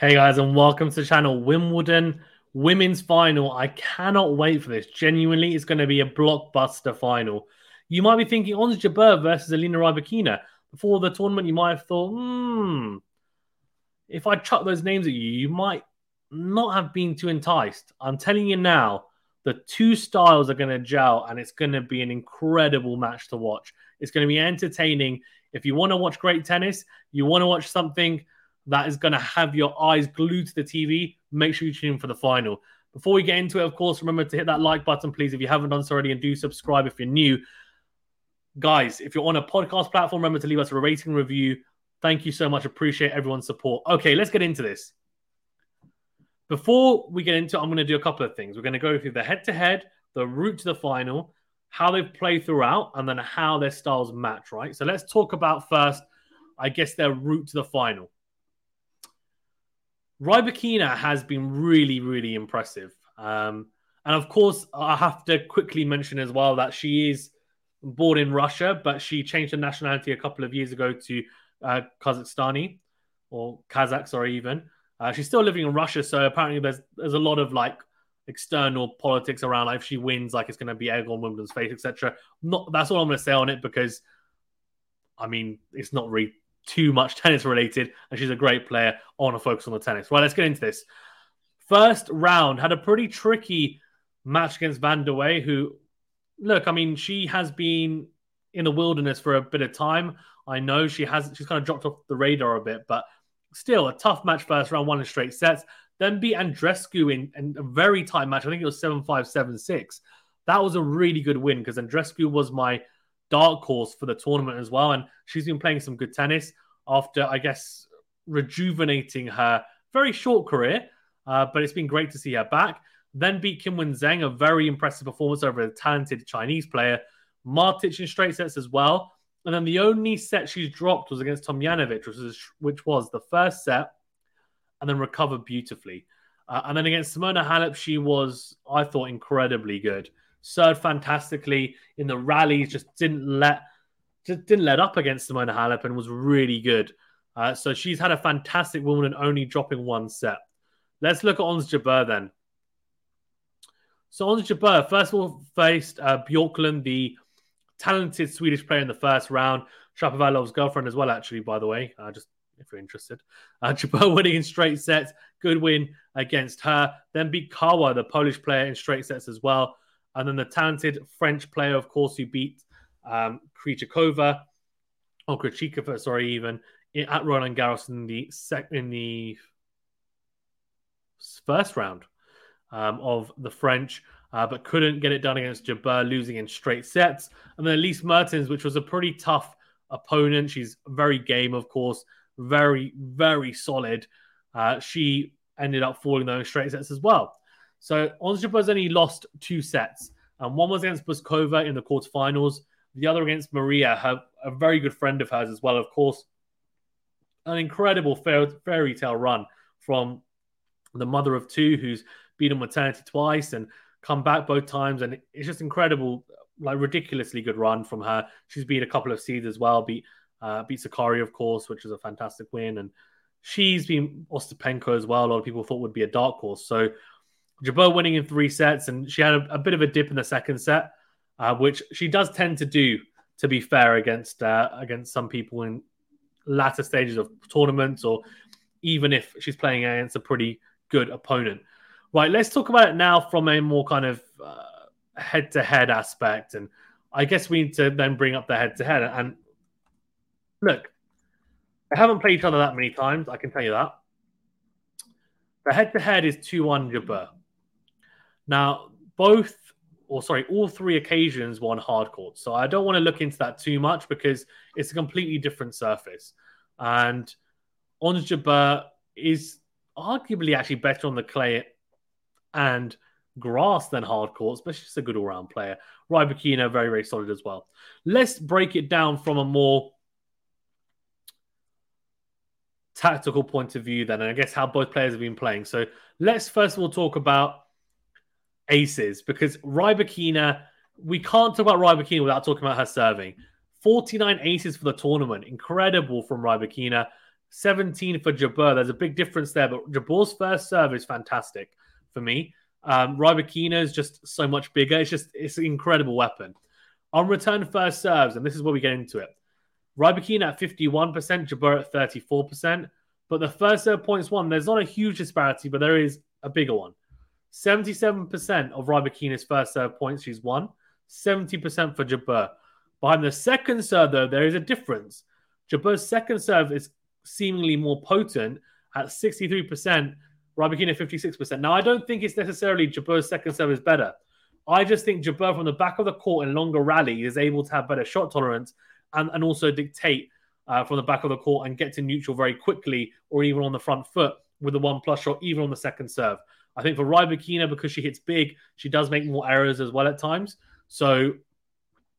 Hey guys, and welcome to the channel Wimbledon Women's Final. I cannot wait for this. Genuinely, it's going to be a blockbuster final. You might be thinking Ons Jabeur versus Elena Rybakina. Before the tournament, you might have thought, hmm, if I chuck those names at you, you might not have been too enticed. I'm telling you now, the two styles are going to gel, and it's going to be an incredible match to watch. It's going to be entertaining. If you want to watch great tennis, you want to watch something – that is going to have your eyes glued to the TV, make sure you tune in for the final. Before we get into it, of course, remember to hit that like button, please, if you haven't done so already, and do subscribe if you're new. Guys, if you're on a podcast platform, remember to leave us a rating review. Thank you so much. Appreciate everyone's support. Okay, let's get into this. Before we get into it, I'm going to do a couple of things. We're going to go through the head to head, the route to the final, how they've played throughout, and then how their styles match, right? So let's talk about first, I guess, their route to the final. Rybakina has been really, really impressive. Um, and of course, I have to quickly mention as well that she is born in Russia, but she changed her nationality a couple of years ago to uh, Kazakhstani or Kazakh, sorry, even. Uh, she's still living in Russia, so apparently there's there's a lot of like external politics around. Like if she wins, like it's going to be egg on Wimbledon's face, etc. Not that's all I'm going to say on it because, I mean, it's not really too much tennis related, and she's a great player. I want to focus on the tennis. Right, let's get into this. First round had a pretty tricky match against Vandeweghe, who, look, I mean, she has been in the wilderness for a bit of time. I know she has, she's kind of dropped off the radar a bit, but still a tough match first round, one in straight sets. Then beat Andreescu in, in a very tight match. I think it was 7 5, 7 6. That was a really good win because Andreescu was my dark horse for the tournament as well. And she's been playing some good tennis after, I guess, rejuvenating her very short career. Uh, but it's been great to see her back. Then beat Qinwen Zheng, a very impressive performance over a talented Chinese player. Martic in straight sets as well. And then the only set she's dropped was against Tomljanovic, which was, which was the first set, and then recovered beautifully. Uh, and then against Simona Halep, she was, I thought, incredibly good served fantastically in the rallies, just didn't let just didn't let up against Simona Halep and was really good. Uh, so she's had a fantastic woman and only dropping one set. Let's look at Ons Jabeur then. So Ons Jabeur, first of all, faced uh, Bjorklund, the talented Swedish player in the first round. Shapovalov's girlfriend as well, actually, by the way, uh, just if you're interested. Uh, Jabeur winning in straight sets. Good win against her. Then beat Kawa, the Polish player, in straight sets as well. And then the talented French player, of course, who beat um, Krejcikova, or sorry, even at Roland Garros in the sec- in the first round um, of the French, uh, but couldn't get it done against Jabeur, losing in straight sets. And then Elise Mertens, which was a pretty tough opponent. She's very game, of course, very, very solid. Uh, she ended up falling though in straight sets as well. So Ons Jabeur's only lost two sets. And one was against Bouzkova in the quarterfinals, the other against Maria, her, a very good friend of hers as well, of course. An incredible fairy tale run from the mother of two who's been on maternity twice and come back both times. And it's just incredible, like ridiculously good run from her. She's beat a couple of seeds as well, beat uh, beat Sakkari, of course, which is a fantastic win. And she's been Ostapenko as well. A lot of people thought would be a dark horse. So Jabeur winning in three sets, and she had a, a bit of a dip in the second set, uh, which she does tend to do. To be fair, against uh, against some people in latter stages of tournaments, or even if she's playing against a pretty good opponent. Right, let's talk about it now from a more kind of head to head aspect, and I guess we need to then bring up the head to head. And look, they haven't played each other that many times. I can tell you that. The head to head is two one Jabeur. Now, both, or sorry, all three occasions were on hard court. So I don't want to look into that too much because it's a completely different surface. And Ons Jabeur is arguably actually better on the clay and grass than hard courts, but she's a good all round player. Rybakina, very, very solid as well. Let's break it down from a more tactical point of view, then, and I guess how both players have been playing. So let's first of all talk about aces because Rybakina, we can't talk about Rybakina without talking about her serving. 49 aces for the tournament. Incredible from Rybakina. 17 for Jabeur. There's a big difference there, but Jabeur's first serve is fantastic for me. Um, Rybakina is just so much bigger. It's just it's an incredible weapon. On return first serves, and this is where we get into it. Rybakina at 51%, Jabeur at 34%. But the first serve points one, there's not a huge disparity, but there is a bigger one. 77% of Rybakina's first serve points she's won, 70% for Jabeur. Behind the second serve, though, there is a difference. Jabeur's second serve is seemingly more potent at 63%, Rybakina 56%. Now, I don't think it's necessarily Jabeur's second serve is better. I just think Jabeur from the back of the court in longer rally is able to have better shot tolerance and, and also dictate uh, from the back of the court and get to neutral very quickly or even on the front foot with the one plus shot, even on the second serve. I think for Rybakina, because she hits big, she does make more errors as well at times. So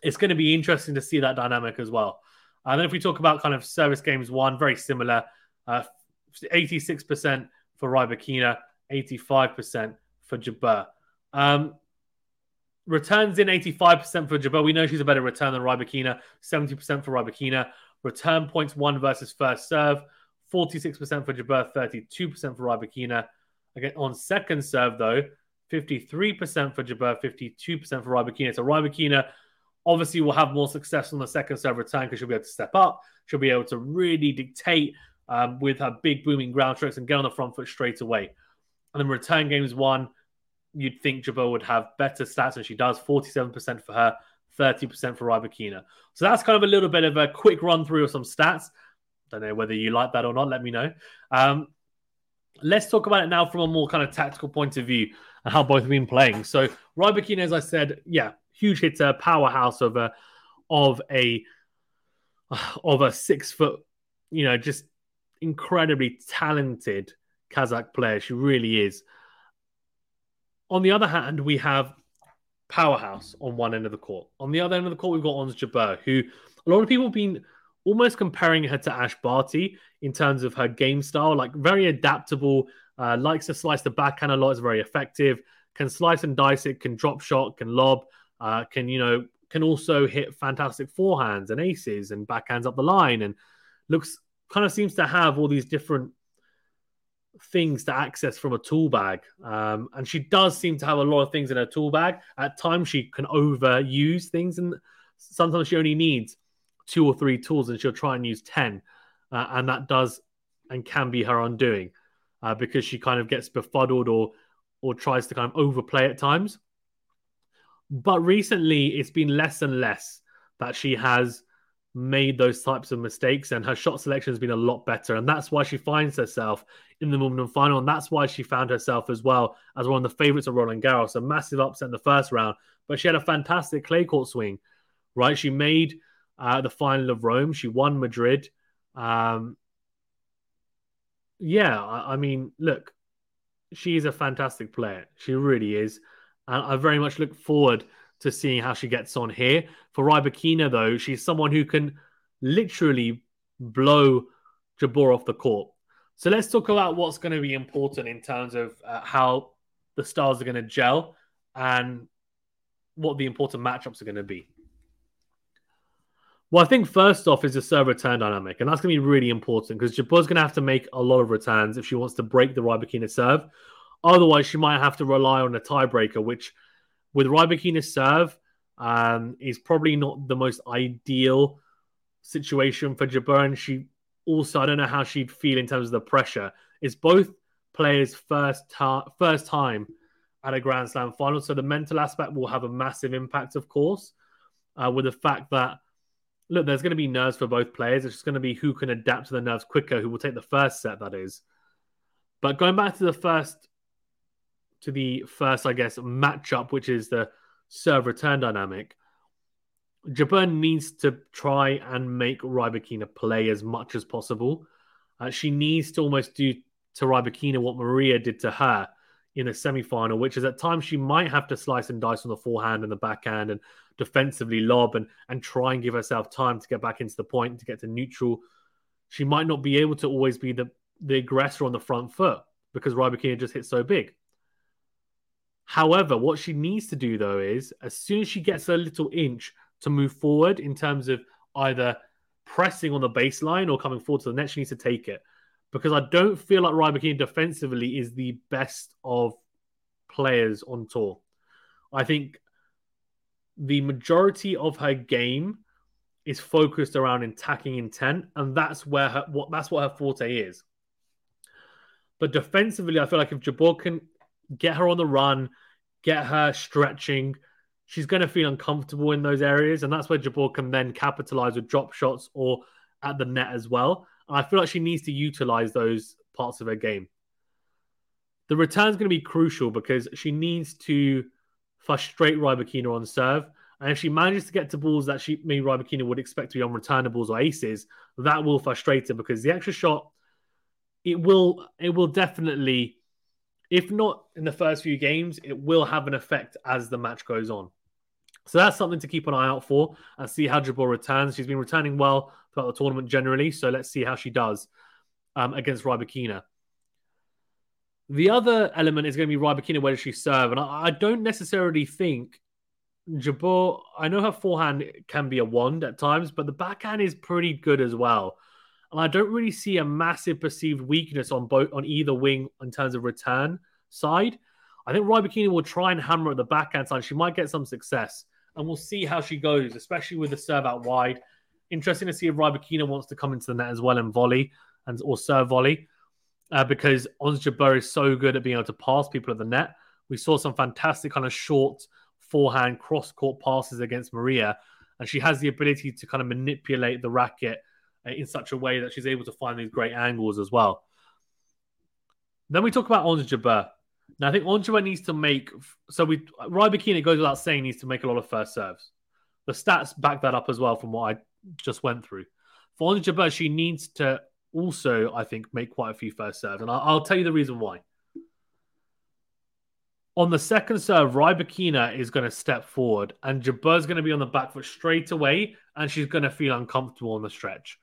it's going to be interesting to see that dynamic as well. And then if we talk about kind of service games one, very similar. Uh, 86% for Rybakina, 85% for Jabeur. Um, returns in 85% for Jabeur. We know she's a better return than Rybakina, 70% for Rybakina. Return points one versus first serve, 46% for Jabeur, 32% for Rybakina. Again, on second serve, though, 53% for Jabeur, 52% for Rybakina. So Rybakina obviously will have more success on the second serve return because she'll be able to step up. She'll be able to really dictate um, with her big booming ground strokes and get on the front foot straight away. And then return games one, you'd think Jabeur would have better stats, and she does 47% for her, 30% for Rybakina. So that's kind of a little bit of a quick run through of some stats. Don't know whether you like that or not. Let me know. Um, let's talk about it now from a more kind of tactical point of view and how both have been playing. So Rybakina, as I said, yeah, huge hitter, powerhouse of a of a of a six foot, you know, just incredibly talented Kazakh player. She really is. On the other hand, we have powerhouse on one end of the court. On the other end of the court, we've got Ons Jabeur, who a lot of people have been almost comparing her to Ash Barty in terms of her game style, like very adaptable, uh, likes to slice the backhand a lot, is very effective, can slice and dice it, can drop shot, can lob, uh, can, you know, can also hit fantastic forehands and aces and backhands up the line and looks kind of seems to have all these different things to access from a tool bag. Um, and she does seem to have a lot of things in her tool bag. At times, she can overuse things, and sometimes she only needs two or three tools, and she'll try and use 10. Uh, and that does and can be her undoing uh, because she kind of gets befuddled or or tries to kind of overplay at times. But recently, it's been less and less that she has made those types of mistakes and her shot selection has been a lot better and that's why she finds herself in the Wimbledon final and that's why she found herself as well as one of the favorites of Roland Garros a massive upset in the first round but she had a fantastic clay court swing right she made uh, the final of Rome she won Madrid um, yeah I, I mean look she's a fantastic player she really is and I very much look forward to seeing how she gets on here. For Rybakina, though, she's someone who can literally blow Jabeur off the court. So let's talk about what's going to be important in terms of uh, how the stars are going to gel and what the important matchups are going to be. Well, I think first off is the serve return dynamic, and that's going to be really important because Jabeur's going to have to make a lot of returns if she wants to break the Rybakina serve. Otherwise, she might have to rely on a tiebreaker, which with Rybakina's serve um, is probably not the most ideal situation for Jabeur. And she also, I don't know how she'd feel in terms of the pressure. It's both players' first, ta- first time at a Grand Slam final. So the mental aspect will have a massive impact, of course, uh, with the fact that, look, there's going to be nerves for both players. It's just going to be who can adapt to the nerves quicker, who will take the first set, that is. But going back to the first to the first, I guess, matchup, which is the serve return dynamic. Jabeur needs to try and make Rybakina play as much as possible. Uh, she needs to almost do to Rybakina what Maria did to her in the semi-final, which is at times she might have to slice and dice on the forehand and the backhand and defensively lob and and try and give herself time to get back into the point to get to neutral. She might not be able to always be the the aggressor on the front foot because Rybakina just hits so big. However, what she needs to do though is as soon as she gets a little inch to move forward in terms of either pressing on the baseline or coming forward to the net, she needs to take it. Because I don't feel like Rybakina defensively is the best of players on tour. I think the majority of her game is focused around attacking intent, and that's where her what that's what her forte is. But defensively, I feel like if Jabeur can get her on the run, get her stretching, she's going to feel uncomfortable in those areas, and that's where Jabeur can then capitalize with drop shots or at the net as well. And I feel like she needs to utilize those parts of her game. The return is going to be crucial because she needs to frustrate Rybakina on serve. And if she manages to get to balls that she me, Rybakina would expect to be unreturnables or aces, that will frustrate her because the extra shot, it will it will definitely, if not in the first few games, it will have an effect as the match goes on. So that's something to keep an eye out for and see how Jabeur returns. She's been returning well throughout the tournament generally, so let's see how she does um, against Rybakina. The other element is going to be Rybakina, where does she serve? And I, I don't necessarily think Jabeur, I know her forehand can be a wand at times, but the backhand is pretty good as well. And I don't really see a massive perceived weakness on both on either wing in terms of return side. I think Rybakina will try and hammer at the backhand side. She might get some success, and we'll see how she goes, especially with the serve out wide. Interesting to see if Rybakina wants to come into the net as well and volley and or serve volley uh, because Ons Jabeur is so good at being able to pass people at the net. We saw some fantastic kind of short forehand cross court passes against Maria, and she has the ability to kind of manipulate the racket uh, in such a way that she's able to find these great angles as well. Then we talk about Ons Jabeur. Now I think Ons Jabeur needs to make so we Rybakina goes without saying needs to make a lot of first serves. The stats back that up as well from what I just went through. For Ons Jabeur, she needs to also, I think, make quite a few first serves. And I'll, I'll tell you the reason why. On the second serve, Rybakina is going to step forward and Jabeur's going to be on the back foot straight away and she's going to feel uncomfortable on the stretch.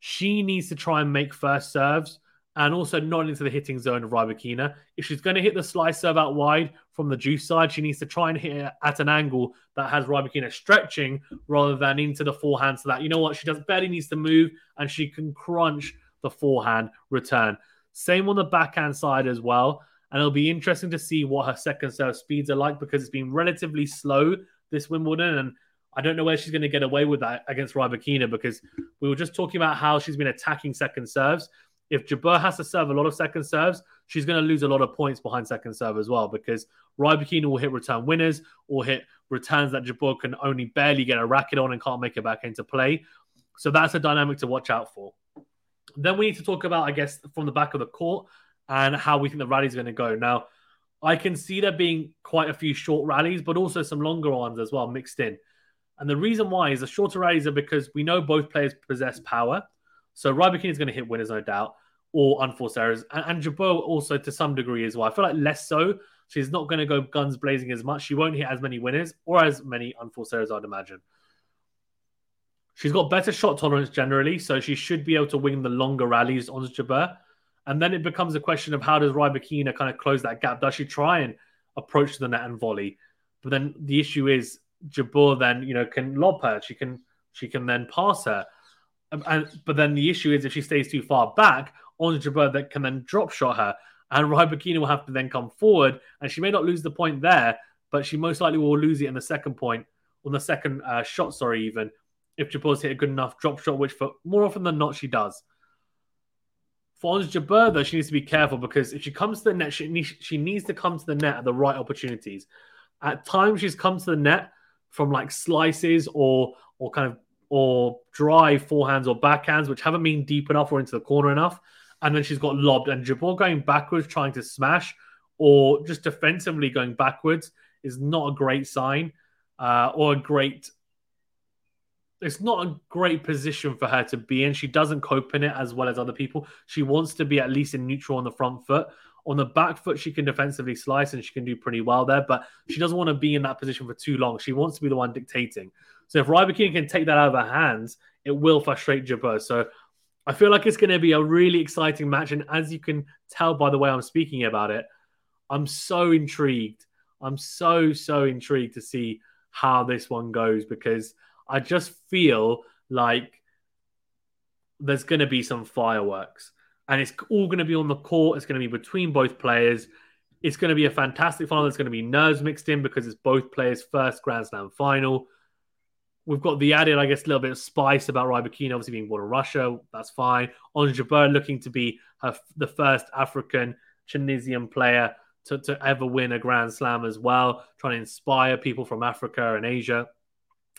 She needs to try and make first serves and also not into the hitting zone of Rybakina. If she's going to hit the slice serve out wide from the juice side, she needs to try and hit it at an angle that has Rybakina stretching rather than into the forehand so that, you know what, she just barely needs to move and she can crunch the forehand return. Same on the backhand side as well. And it'll be interesting to see what her second serve speeds are like because it's been relatively slow this Wimbledon. And I don't know where she's going to get away with that against Rybakina because we were just talking about how she's been attacking second serves if Jabeur has to serve a lot of second serves, she's going to lose a lot of points behind second serve as well because Rybakina will hit return winners or hit returns that Jabeur can only barely get a racket on and can't make it back into play. So that's a dynamic to watch out for. Then we need to talk about, I guess, from the back of the court and how we think the rally is going to go. Now, I can see there being quite a few short rallies, but also some longer ones as well mixed in. And the reason why is the shorter rallies are because we know both players possess power. So Rybakina is going to hit winners, no doubt or unforced errors. And, and Jabeur also to some degree as well. I feel like less so. She's not going to go guns blazing as much. She won't hit as many winners or as many unforced errors, I'd imagine. She's got better shot tolerance generally, so she should be able to win the longer rallies on Jabeur. And then it becomes a question of how does Rybakina kind of close that gap? Does she try and approach the net and volley? But then the issue is Jabeur then, you know, can lob her. She can she can then pass her. And, but then the issue is if she stays too far back, on Jabeur that can then drop shot her. And Rybakina will have to then come forward. And she may not lose the point there, but she most likely will lose it in the second point, on the second uh, shot, sorry, even if Jabeur's hit a good enough drop shot, which for more often than not she does. For Ons Jabeur, though, she needs to be careful because if she comes to the net, she needs, she needs to come to the net at the right opportunities. At times, she's come to the net from like slices or or kind of or dry forehands or backhands, which haven't been deep enough or into the corner enough and then she's got lobbed. And Jabeur going backwards, trying to smash, or just defensively going backwards, is not a great sign uh, or a great. It's not a great position for her to be in. She doesn't cope in it as well as other people. She wants to be at least in neutral on the front foot. On the back foot, she can defensively slice and she can do pretty well there, but she doesn't want to be in that position for too long. She wants to be the one dictating. So if Rybakina can take that out of her hands, it will frustrate Jabeur. So I feel like it's going to be a really exciting match. And as you can tell by the way I'm speaking about it, I'm so intrigued. I'm so, so intrigued to see how this one goes because I just feel like there's going to be some fireworks. And it's all going to be on the court. It's going to be between both players. It's going to be a fantastic final. There's going to be nerves mixed in because it's both players' first Grand Slam final. We've got the added, I guess, a little bit of spice about Rybakina obviously being born in Russia. That's fine. Ons Jabeur looking to be her, the first African Tunisian player to, to ever win a Grand Slam as well, trying to inspire people from Africa and Asia.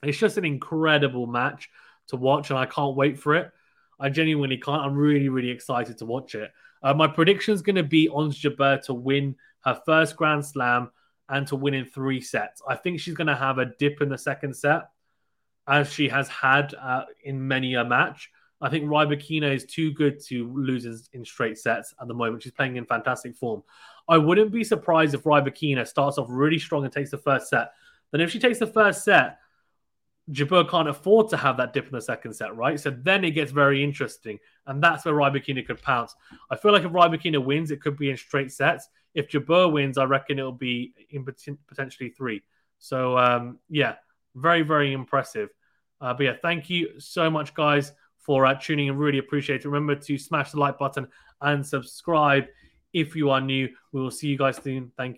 It's just an incredible match to watch, and I can't wait for it. I genuinely can't. I'm really, really excited to watch it. Uh, my prediction is going to be Ons Jabeur to win her first Grand Slam and to win in three sets. I think she's going to have a dip in the second set, as she has had uh, in many a match. I think Rybakina is too good to lose in, in, straight sets at the moment. She's playing in fantastic form. I wouldn't be surprised if Rybakina starts off really strong and takes the first set. Then if she takes the first set, Jabeur can't afford to have that dip in the second set, right? So then it gets very interesting. And that's where Rybakina could pounce. I feel like if Rybakina wins, it could be in straight sets. If Jabeur wins, I reckon it'll be in potentially three. So, um, yeah, very, very impressive. Uh, but yeah, thank you so much, guys, for uh, tuning in. Really appreciate it. Remember to smash the like button and subscribe if you are new. We will see you guys soon. Thank you.